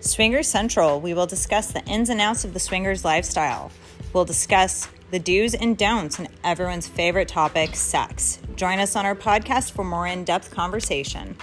Swingers Central, we will discuss the ins and outs of the swingers lifestyle. We'll discuss the do's and don'ts and everyone's favorite topic, sex. Join us on our podcast for more in depth conversation.